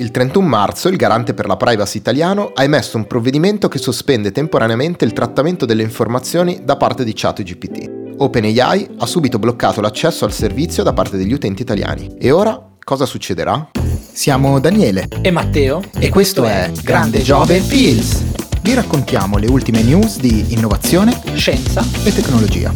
Il 31 marzo il garante per la privacy italiano ha emesso un provvedimento che sospende temporaneamente il trattamento delle informazioni da parte di ChatGPT. OpenAI ha subito bloccato l'accesso al servizio da parte degli utenti italiani. E ora cosa succederà? Siamo Daniele e Matteo e questo è Grande Giove Pills. Vi raccontiamo le ultime news di innovazione, scienza e tecnologia.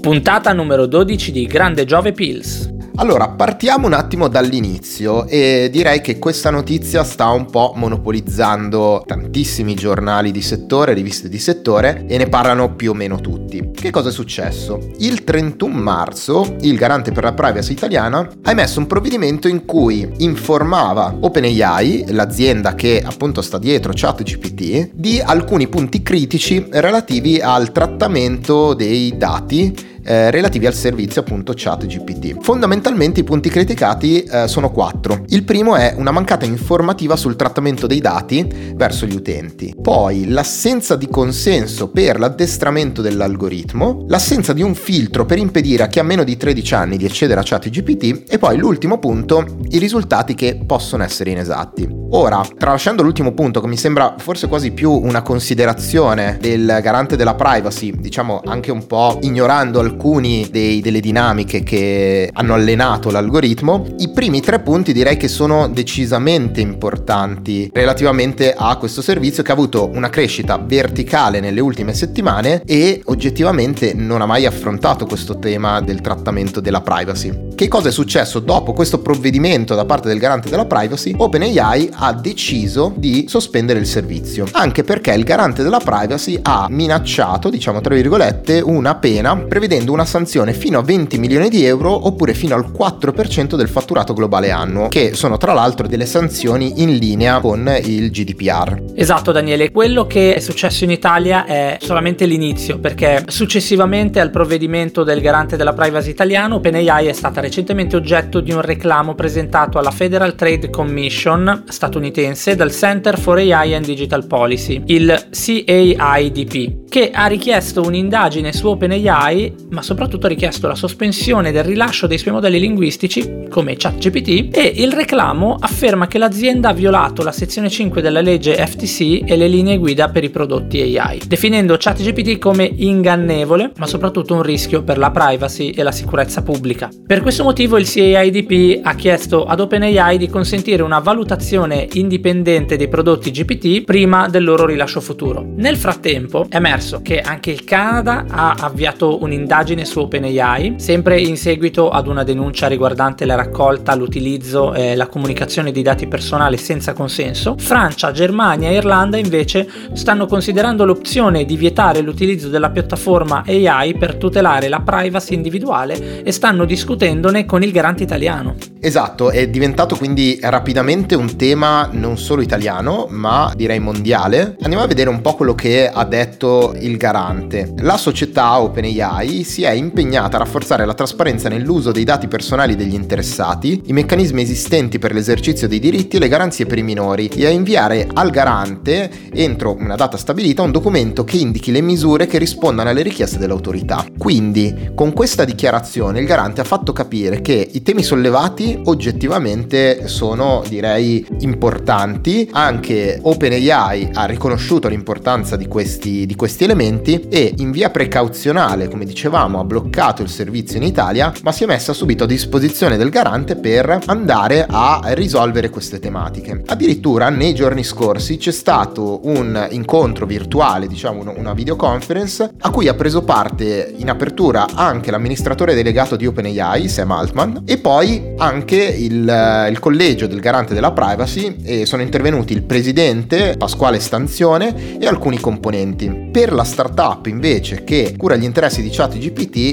Puntata numero 12 di Grande Giove Pills. Allora, partiamo un attimo dall'inizio e direi che questa notizia sta un po' monopolizzando tantissimi giornali di settore, riviste di settore e ne parlano più o meno tutti. Che cosa è successo? Il 31 marzo il garante per la privacy italiana ha emesso un provvedimento in cui informava OpenAI, l'azienda che appunto sta dietro ChatGPT, di alcuni punti critici relativi al trattamento dei dati eh, relativi al servizio appunto ChatGPT. Fondamentalmente i punti criticati eh, sono quattro. Il primo è una mancata informativa sul trattamento dei dati verso gli utenti. Poi l'assenza di consenso per l'addestramento dell'algoritmo, l'assenza di un filtro per impedire a chi ha meno di 13 anni di accedere a ChatGPT e poi l'ultimo punto, i risultati che possono essere inesatti. Ora, tralasciando l'ultimo punto che mi sembra forse quasi più una considerazione del garante della privacy, diciamo anche un po' ignorando alcuni dei, delle dinamiche che hanno allenato l'algoritmo, i primi tre punti direi che sono decisamente importanti relativamente a questo servizio che ha avuto una crescita verticale nelle ultime settimane e oggettivamente non ha mai affrontato questo tema del trattamento della privacy. Che cosa è successo dopo questo provvedimento da parte del garante della privacy? OpenAI ha deciso di sospendere il servizio, anche perché il garante della privacy ha minacciato, diciamo tra virgolette, una pena prevedendo una sanzione fino a 20 milioni di euro oppure fino al 4% del fatturato globale annuo, che sono tra l'altro delle sanzioni in linea con il GDPR. Esatto Daniele, quello che è successo in Italia è solamente l'inizio, perché successivamente al provvedimento del garante della privacy italiano, OpenAI è stata recentemente oggetto di un reclamo presentato alla Federal Trade Commission, statunitense dal Center for AI and Digital Policy, il CAIDP, che ha richiesto un'indagine su OpenAI, ma soprattutto ha richiesto la sospensione del rilascio dei suoi modelli linguistici, come ChatGPT, e il reclamo afferma che l'azienda ha violato la sezione 5 della legge FTC e le linee guida per i prodotti AI, definendo ChatGPT come ingannevole, ma soprattutto un rischio per la privacy e la sicurezza pubblica. Per questo motivo il CAIDP ha chiesto ad OpenAI di consentire una valutazione indipendente dei prodotti GPT prima del loro rilascio futuro. Nel frattempo è emerso che anche il Canada ha avviato un'indagine su OpenAI, sempre in seguito ad una denuncia riguardante la raccolta, l'utilizzo e la comunicazione di dati personali senza consenso. Francia, Germania e Irlanda invece stanno considerando l'opzione di vietare l'utilizzo della piattaforma AI per tutelare la privacy individuale e stanno discutendone con il garante italiano. Esatto, è diventato quindi rapidamente un tema non solo italiano, ma direi mondiale. Andiamo a vedere un po' quello che ha detto il garante. La società OpenAI si è impegnata a rafforzare la trasparenza nell'uso dei dati personali degli interessati, i meccanismi esistenti per l'esercizio dei diritti e le garanzie per i minori e a inviare al garante, entro una data stabilita, un documento che indichi le misure che rispondano alle richieste dell'autorità. Quindi, con questa dichiarazione, il garante ha fatto capire che i temi sollevati oggettivamente sono, direi, importanti anche OpenAI ha riconosciuto l'importanza di questi, di questi elementi e in via precauzionale, come dicevamo, ha bloccato il servizio in Italia, ma si è messa subito a disposizione del garante per andare a risolvere queste tematiche. Addirittura nei giorni scorsi c'è stato un incontro virtuale, diciamo una videoconference, a cui ha preso parte in apertura anche l'amministratore delegato di OpenAI, Sam Altman, e poi anche il, il collegio del garante della privacy e sono intervenuti il presidente Pasquale Stanzione e alcuni componenti. Per la startup invece che cura gli interessi di ChatGPT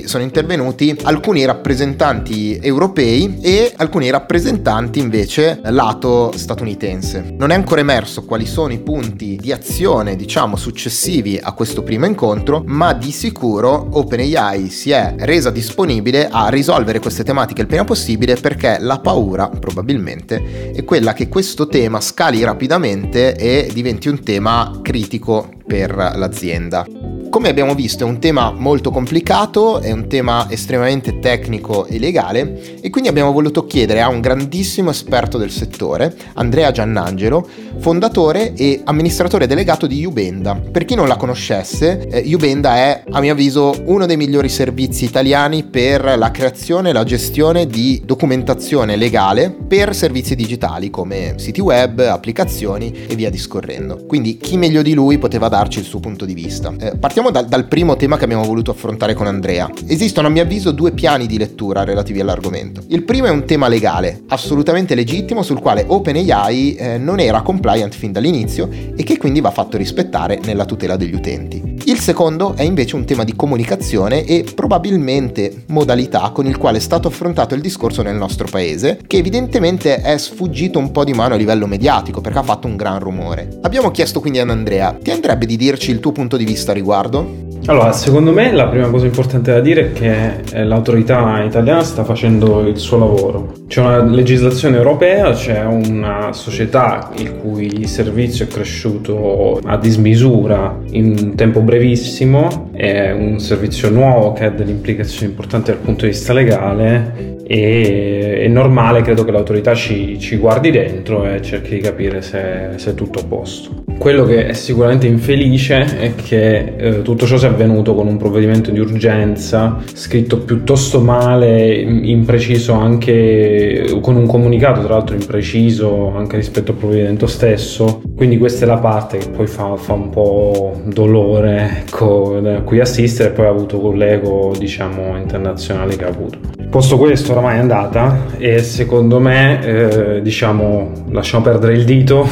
sono intervenuti alcuni rappresentanti europei e alcuni rappresentanti invece lato statunitense. Non è ancora emerso quali sono i punti di azione, diciamo, successivi a questo primo incontro, ma di sicuro OpenAI si è resa disponibile a risolvere queste tematiche il prima possibile perché la paura probabilmente è quella che questo tema scali rapidamente e diventi un tema critico per l'azienda. Come abbiamo visto è un tema molto complicato, è un tema estremamente tecnico e legale e quindi abbiamo voluto chiedere a un grandissimo esperto del settore, Andrea Giannangelo, fondatore e amministratore delegato di Ubenda. Per chi non la conoscesse, eh, Ubenda è a mio avviso uno dei migliori servizi italiani per la creazione e la gestione di documentazione legale per servizi digitali come siti web, applicazioni e via discorrendo. Quindi chi meglio di lui poteva darci il suo punto di vista. Eh, partiamo da, dal primo tema che abbiamo voluto affrontare con Andrea. Esistono a mio avviso due piani di lettura relativi all'argomento. Il primo è un tema legale, assolutamente legittimo, sul quale OpenAI eh, non era compliant fin dall'inizio e che quindi va fatto rispettare nella tutela degli utenti. Il secondo è invece un tema di comunicazione e probabilmente modalità con il quale è stato affrontato il discorso nel nostro paese, che evidentemente è sfuggito un po' di mano a livello mediatico perché ha fatto un gran rumore. Abbiamo chiesto quindi ad Andrea, ti andrebbe di dirci il tuo punto di vista a riguardo? Allora, secondo me la prima cosa importante da dire è che eh, l'autorità italiana sta facendo il suo lavoro. C'è una legislazione europea, c'è una società il cui servizio è cresciuto a dismisura in un tempo brevissimo, è un servizio nuovo che ha delle implicazioni importanti dal punto di vista legale e è normale, credo che l'autorità ci, ci guardi dentro e cerchi di capire se, se, è tutto a posto. Quello che è sicuramente infelice è che eh, tutto ciò sia avvenuto con un provvedimento di urgenza, scritto piuttosto male, impreciso anche con un comunicato tra l'altro impreciso anche rispetto al provvedimento stesso. Quindi questa è la parte che poi fa, fa un po' dolore ecco, a cui assistere e poi ha avuto con l'ego diciamo internazionale che ha avuto. Posto questo oramai è andata e secondo me eh, diciamo lasciamo perdere il dito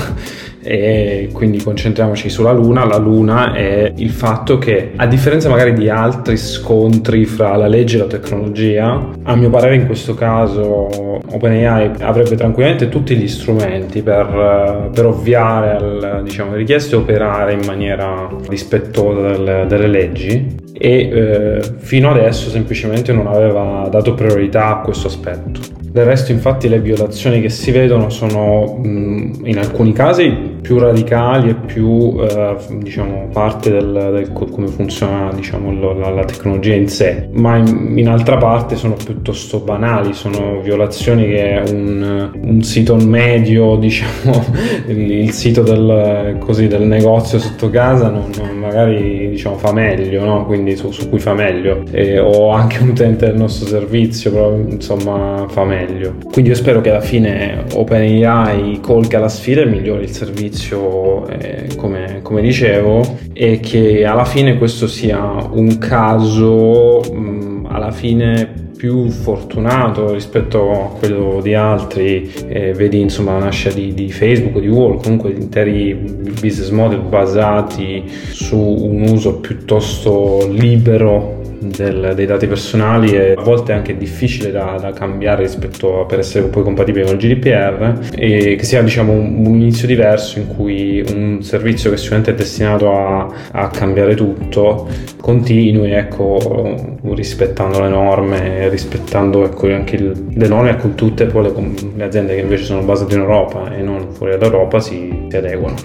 e quindi concentriamoci sulla Luna. La Luna è il fatto che, a differenza magari di altri scontri fra la legge e la tecnologia, a mio parere in questo caso OpenAI avrebbe tranquillamente tutti gli strumenti per, per ovviare al, diciamo, alle richieste e operare in maniera rispettosa delle, delle leggi e eh, fino adesso semplicemente non aveva dato priorità a questo aspetto. Del resto infatti le violazioni che si vedono sono in alcuni casi più radicali e più eh, diciamo, parte del, del, come funziona diciamo, la, la, tecnologia in sé, ma in, in, altra parte sono piuttosto banali, sono violazioni che un, un sito medio, diciamo, il, il sito del, così, del, negozio sotto casa non, non magari diciamo, fa meglio, no? quindi su, su, cui fa meglio, e, o anche un utente del nostro servizio, però insomma fa meglio meglio. Quindi io spero che alla fine OpenAI colga la sfida e migliori il servizio, eh, come, come, dicevo, e che alla fine questo sia un caso mh, alla fine più fortunato rispetto a quello di altri, eh, vedi insomma la nascita di, di Facebook, di Google, comunque interi business model basati su un uso piuttosto libero del, dei dati personali e a volte anche difficile da, da, cambiare rispetto a per essere poi compatibile con il GDPR e che sia diciamo un, un inizio diverso in cui un servizio che sicuramente è destinato a, a cambiare tutto continui ecco rispettando le norme rispettando ecco, anche il, le norme cui tutte poi le, le, aziende che invece sono basate in Europa e non fuori dall'Europa si, si adeguano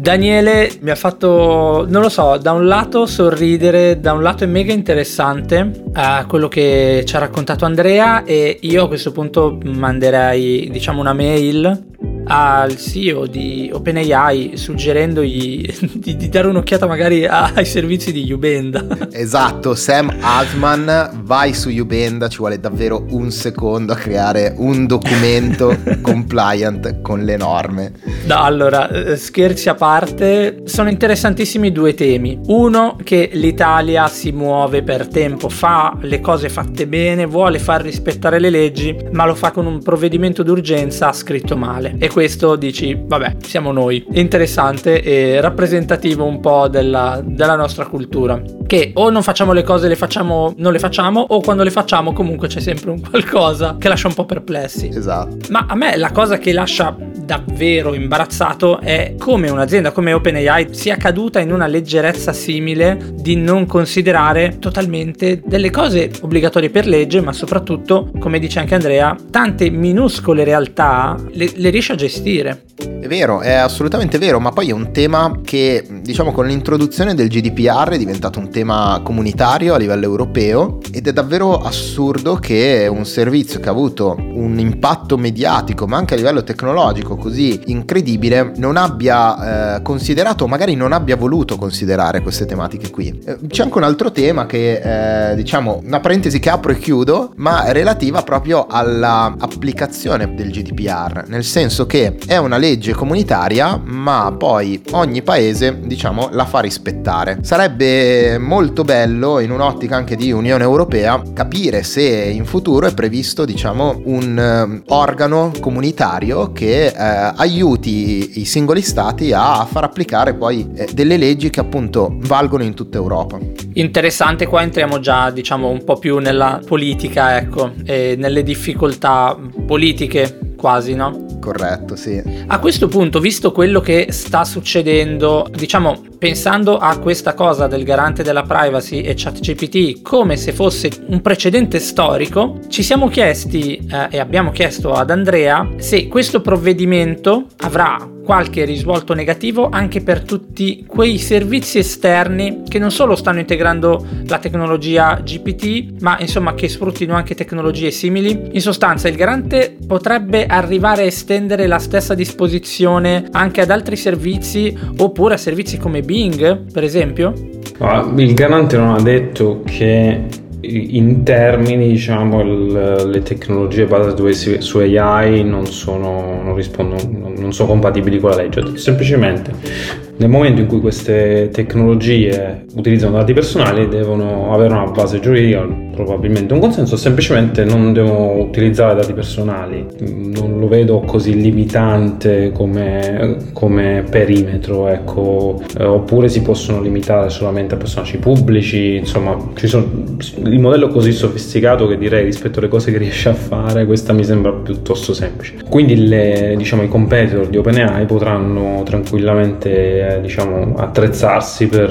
Daniele mi ha fatto, non lo so, da un lato sorridere, da un lato è mega interessante uh, quello che ci ha raccontato Andrea e io a questo punto manderei diciamo una mail al CEO di OpenAI suggerendogli di, di dare un'occhiata magari ai servizi di Ubenda. Esatto, Sam Altman, vai su Ubenda, ci vuole davvero un secondo a creare un documento compliant con le norme. No, allora, eh, scherzi a parte, sono interessantissimi due temi. Uno, che l'Italia si muove per tempo, fa le cose fatte bene, vuole far rispettare le leggi, ma lo fa con un provvedimento d'urgenza scritto male. E questo dici, vabbè, siamo noi. È interessante e rappresentativo un po' della, della nostra cultura. Che o non facciamo le cose, le facciamo, non le facciamo, o quando le facciamo comunque c'è sempre un qualcosa che lascia un po' perplessi. Esatto. Ma a me la cosa che lascia davvero imbarazzato è come un'azienda come OpenAI sia caduta in una leggerezza simile di non considerare totalmente delle cose obbligatorie per legge, ma soprattutto, come dice anche Andrea, tante minuscole realtà le, le riesce a gestire. È vero, è assolutamente vero, ma poi è un tema che diciamo con l'introduzione del GDPR è diventato un tema comunitario a livello europeo ed è davvero assurdo che un servizio che ha avuto un impatto mediatico ma anche a livello tecnologico così incredibile non abbia eh, considerato o magari non abbia voluto considerare queste tematiche qui. Eh, c'è anche un altro tema che eh, diciamo una parentesi che apro e chiudo ma relativa proprio all'applicazione del GDPR nel senso che è una legge comunitaria ma poi ogni paese diciamo la fa rispettare. Sarebbe molto bello in un'ottica anche di Unione Europea capire se in futuro è previsto diciamo un uh, organo comunitario che uh, aiuti i singoli stati a far applicare poi uh, delle leggi che appunto valgono in tutta Europa. Interessante, qua entriamo già diciamo un po' più nella politica, ecco, e nelle difficoltà politiche quasi, no? Corretto, sì. A questo punto, visto quello che sta succedendo, diciamo, pensando a questa cosa del garante della privacy e ChatGPT come se fosse un precedente storico, ci siamo chiesti eh, e abbiamo chiesto ad Andrea se questo provvedimento avrà qualche risvolto negativo anche per tutti quei servizi esterni che non solo stanno integrando la tecnologia GPT, ma insomma che sfruttino anche tecnologie simili. In sostanza, il garante potrebbe arrivare a estendere la stessa disposizione anche ad altri servizi oppure a servizi come Bing, per esempio? il garante non ha detto che in termini, diciamo, il, le tecnologie basate su AI non, sono, non, rispondono, non sono compatibili con la legge. Semplicemente nel momento in cui queste tecnologie utilizzano dati personali devono avere una base giuridica, probabilmente un consenso, semplicemente non devono utilizzare dati personali. Non lo vedo così limitante come, come perimetro, ecco. Eh, oppure si possono limitare solamente a personaggi pubblici, insomma, sono, il modello è così sofisticato che direi rispetto alle cose che riesce a fare, questa mi sembra piuttosto semplice. Quindi le, diciamo, i competitor di OpenAI potranno tranquillamente diciamo, attrezzarsi per,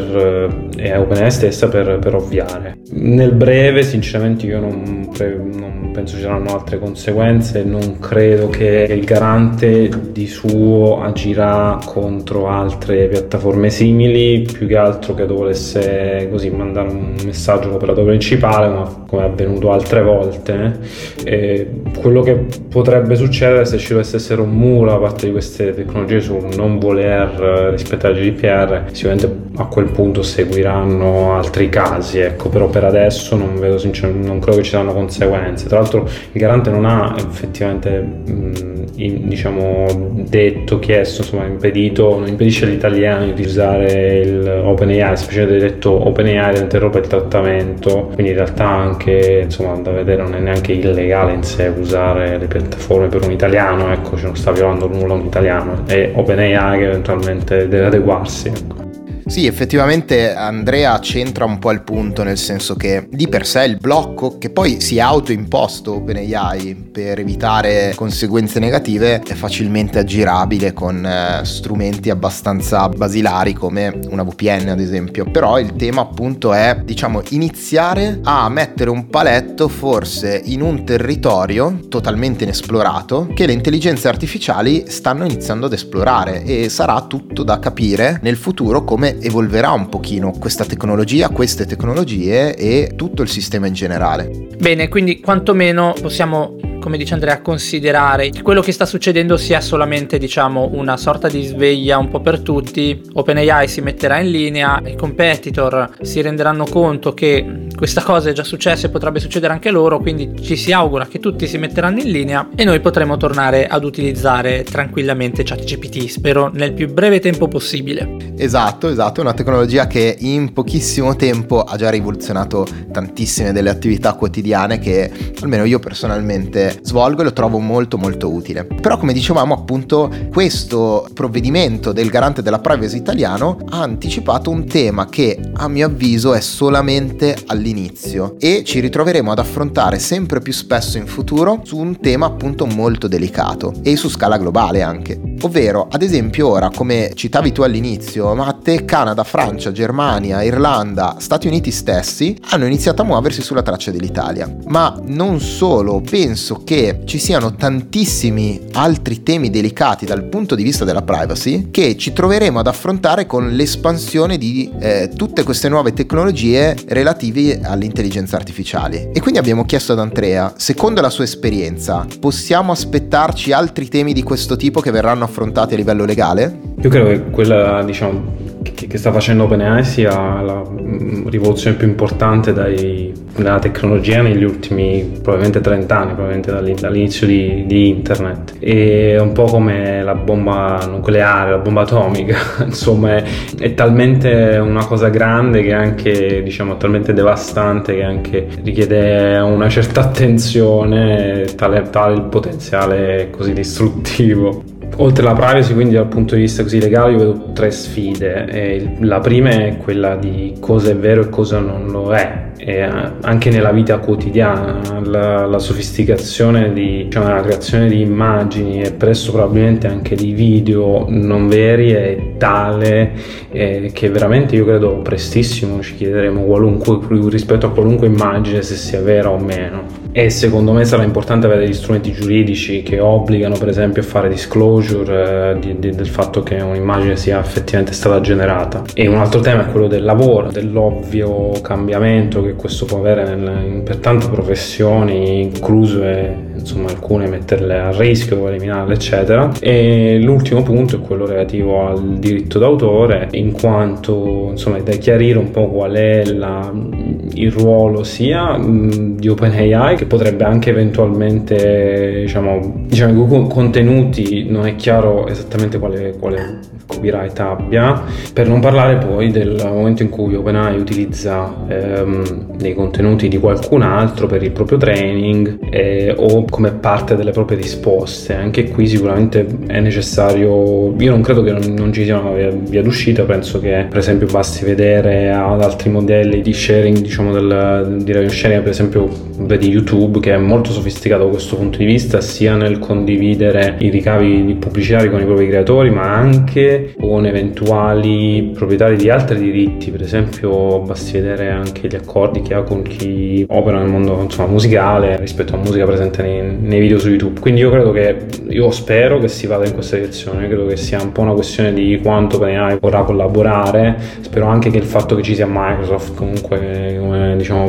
eh, e OpenAI stessa per, per, ovviare. Nel breve, sinceramente, io non, non, penso ci saranno altre conseguenze, non credo che il garante di suo agirà contro altre piattaforme simili, più che altro che volesse così mandare un messaggio all'operatore principale, ma come è avvenuto altre volte. Eh, quello che potrebbe succedere se ci dovesse essere un muro da parte di queste tecnologie sul non voler rispettare la GDPR, sicuramente a quel punto seguiranno altri casi, ecco, però per adesso non vedo sinceramente, non credo che ci saranno conseguenze. Tra l'altro il garante non ha effettivamente mh, in, diciamo detto, chiesto, insomma impedito, non impedisce agli italiani di usare il OpenAI, semplicemente detto OpenAI interrompe il trattamento, quindi in realtà anche insomma da vedere non è neanche illegale in sé usare le piattaforme per un italiano, ecco, ci non sta violando nulla un italiano, è OpenAI che eventualmente deve adeguarsi. Ecco. Sì, effettivamente Andrea centra un po' il punto, nel senso che di per sé il blocco che poi si è autoimposto OpenAI per evitare conseguenze negative è facilmente aggirabile con eh, strumenti abbastanza basilari come una VPN ad esempio. Però il tema appunto è, diciamo, iniziare a mettere un paletto forse in un territorio totalmente inesplorato che le intelligenze artificiali stanno iniziando ad esplorare e sarà tutto da capire nel futuro come evolverà un pochino questa tecnologia, queste tecnologie e tutto il sistema in generale. Bene, quindi quantomeno possiamo come dice Andrea, considerare che quello che sta succedendo sia solamente, diciamo, una sorta di sveglia un po' per tutti. OpenAI si metterà in linea, i competitor si renderanno conto che questa cosa è già successa e potrebbe succedere anche loro, quindi ci si augura che tutti si metteranno in linea e noi potremo tornare ad utilizzare tranquillamente ChatGPT, spero nel più breve tempo possibile. Esatto, esatto, è una tecnologia che in pochissimo tempo ha già rivoluzionato tantissime delle attività quotidiane che almeno io personalmente svolgo e lo trovo molto molto utile. Però come dicevamo appunto questo provvedimento del garante della privacy italiano ha anticipato un tema che a mio avviso è solamente all'inizio e ci ritroveremo ad affrontare sempre più spesso in futuro su un tema appunto molto delicato e su scala globale anche. Ovvero, ad esempio, ora, come citavi tu all'inizio, Matte, Canada, Francia, Germania, Irlanda, Stati Uniti stessi hanno iniziato a muoversi sulla traccia dell'Italia. Ma non solo, penso che ci siano tantissimi altri temi delicati dal punto di vista della privacy che ci troveremo ad affrontare con l'espansione di eh, tutte queste nuove tecnologie relative all'intelligenza artificiale. E quindi abbiamo chiesto ad Andrea, secondo la sua esperienza, possiamo aspettarci altri temi di questo tipo che verranno affrontati a livello legale? Io credo che quella, diciamo, che, che sta facendo OpenAI sia la mm, rivoluzione più importante dai, della tecnologia negli ultimi probabilmente 30 anni, probabilmente dall'inizio di, di, internet. E è un po' come la bomba nucleare, la bomba atomica, insomma è, è, talmente una cosa grande che anche, diciamo, talmente devastante che anche richiede una certa attenzione, tale, tale il potenziale così distruttivo. Oltre alla privacy, quindi dal punto di vista così legale, io vedo tre sfide. la prima è quella di cosa è vero e cosa non lo è, e anche nella vita quotidiana. La, la sofisticazione di, diciamo, la creazione di immagini e presto probabilmente anche di video non veri è tale eh, che veramente io credo prestissimo ci chiederemo rispetto a qualunque immagine se sia vera o meno e secondo me sarà importante avere degli strumenti giuridici che obbligano per esempio a fare disclosure eh, di, di, del fatto che un'immagine sia effettivamente stata generata. E un altro tema è quello del lavoro dell'ovvio cambiamento che questo può avere nel, per tante professioni incluse insomma alcune metterle a rischio, eliminarle eccetera. E l'ultimo punto è quello relativo al diritto d'autore in quanto insomma è da chiarire un po' qual è la, il ruolo sia di OpenAI che potrebbe anche eventualmente diciamo, diciamo contenuti non è chiaro esattamente quale, quale copyright abbia per non parlare poi del momento in cui OpenAI utilizza ehm, dei contenuti di qualcun altro per il proprio training eh, o come parte delle proprie risposte. Anche qui sicuramente è necessario, io non credo che non, ci sia una via, via, d'uscita, penso che per esempio basti vedere ad altri modelli di sharing, diciamo del, di revenue sharing, per esempio vedi YouTube che è molto sofisticato da questo punto di vista, sia nel condividere i ricavi pubblicitari con i propri creatori, ma anche con eventuali proprietari di altri diritti, per esempio basti vedere anche gli accordi che ha con chi opera nel mondo insomma, musicale rispetto a musica presente nei, nei, video su YouTube. Quindi io credo che, io spero che si vada in questa direzione, credo che sia un po' una questione di quanto OpenAI vorrà collaborare, spero anche che il fatto che ci sia Microsoft comunque come diciamo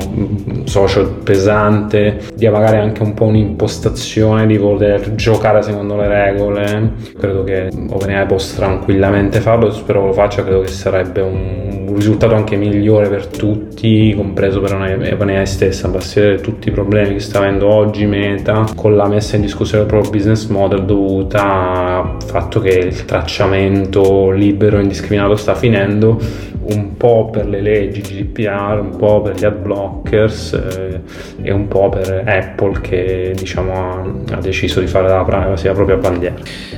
social pesante, dia magari anche un po' un'impostazione di voler giocare secondo le regole, credo che OpenAI possa tranquillamente farlo, spero lo faccia, credo che sarebbe un, risultato anche migliore per tutti, compreso per OpenAI stessa, vedere tutti i problemi che sta avendo oggi Meta con la messa in discussione del proprio business model dovuta al fatto che il tracciamento libero e indiscriminato sta finendo un po' per le leggi GDPR, un po' per gli ad blockers eh, e un po' per Apple che diciamo ha, ha deciso di fare la privacy la propria bandiera.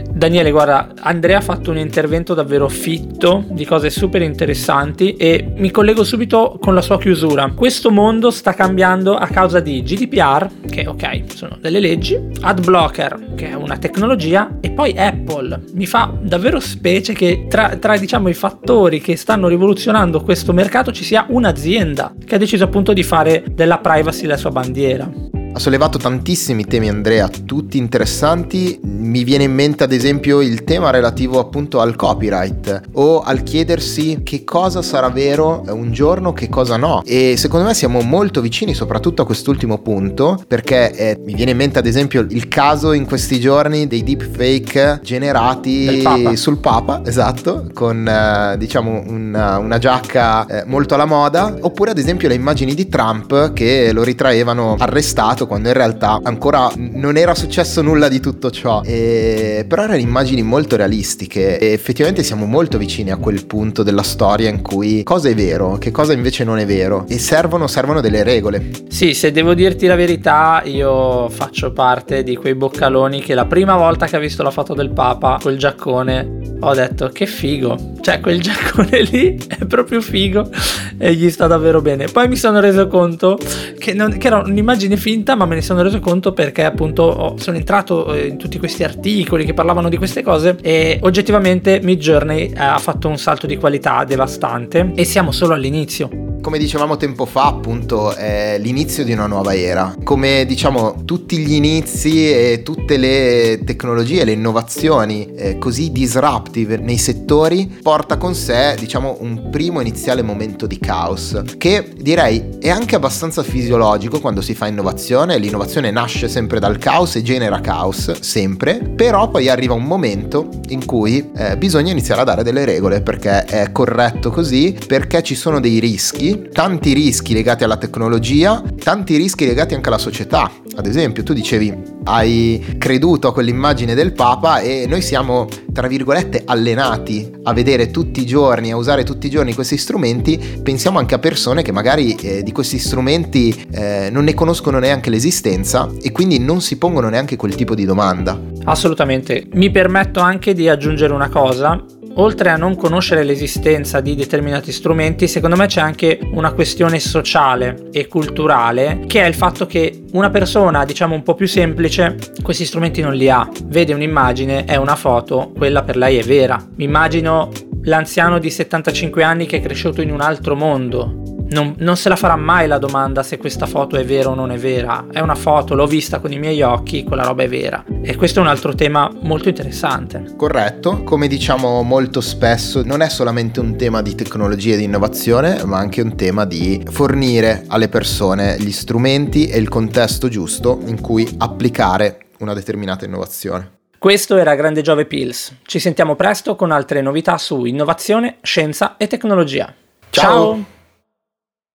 Daniele, guarda, Andrea ha fatto un intervento davvero fitto di cose super interessanti e mi collego subito con la sua chiusura. Questo mondo sta cambiando a causa di GDPR, che ok, sono delle leggi, ad blocker, che è una tecnologia, e poi Apple. Mi fa davvero specie che tra, tra diciamo i fattori che stanno rivoluzionando questo mercato ci sia un'azienda che ha deciso appunto di fare della privacy la sua bandiera. Ha sollevato tantissimi temi Andrea, tutti interessanti. Mi viene in mente ad esempio il tema relativo appunto al copyright o al chiedersi che cosa sarà vero un giorno, che cosa no. E secondo me siamo molto vicini soprattutto a quest'ultimo punto perché eh, mi viene in mente ad esempio il caso in questi giorni dei deepfake generati Papa. sul Papa, esatto, con eh, diciamo una, una giacca eh, molto alla moda, oppure ad esempio le immagini di Trump che lo ritraevano arrestato passato quando in realtà ancora non era successo nulla di tutto ciò. E... Però erano immagini molto realistiche e effettivamente siamo molto vicini a quel punto della storia in cui cosa è vero, che cosa invece non è vero e servono, servono delle regole. Sì, se devo dirti la verità, io faccio parte di quei boccaloni che la prima volta che ha visto la foto del Papa, quel giaccone, ho detto che figo, cioè quel giaccone lì è proprio figo e gli sta davvero bene. Poi mi sono reso conto che, non, che era un'immagine finta, ma me ne sono reso conto perché appunto oh, sono entrato eh, in tutti questi articoli che parlavano di queste cose e oggettivamente Midjourney eh, ha fatto un salto di qualità devastante e siamo solo all'inizio come dicevamo tempo fa, appunto, è l'inizio di una nuova era. Come diciamo, tutti gli inizi e tutte le tecnologie, le innovazioni eh, così disruptive nei settori porta con sé, diciamo, un primo iniziale momento di caos, che direi è anche abbastanza fisiologico quando si fa innovazione. L'innovazione nasce sempre dal caos e genera caos, sempre, però poi arriva un momento in cui eh, bisogna iniziare a dare delle regole perché è corretto così, perché ci sono dei tanti rischi legati alla tecnologia, tanti rischi legati anche alla società. Ad esempio, tu dicevi hai creduto a quell'immagine del Papa e noi siamo, tra virgolette, allenati a vedere tutti i giorni, a usare tutti i giorni questi strumenti, pensiamo anche a persone che magari eh, di questi strumenti eh, non ne conoscono neanche l'esistenza e quindi non si pongono neanche quel tipo di domanda. Assolutamente. Mi permetto anche di aggiungere una cosa oltre a non conoscere l'esistenza di determinati strumenti, secondo me c'è anche una questione sociale e culturale, che è il fatto che una persona, diciamo un po' più semplice, questi strumenti non li ha. Vede un'immagine, è una foto, quella per lei è vera. Mi immagino l'anziano di 75 anni che è cresciuto in un altro mondo, non, non, se la farà mai la domanda se questa foto è vera o non è vera. È una foto, l'ho vista con i miei occhi, quella roba è vera. E questo è un altro tema molto interessante. Corretto, come diciamo molto spesso, non è solamente un tema di tecnologia e di innovazione, ma anche un tema di fornire alle persone gli strumenti e il contesto giusto in cui applicare una determinata innovazione. Questo era Grande Giove Pills. Ci sentiamo presto con altre novità su innovazione, scienza e tecnologia. Ciao! Ciao.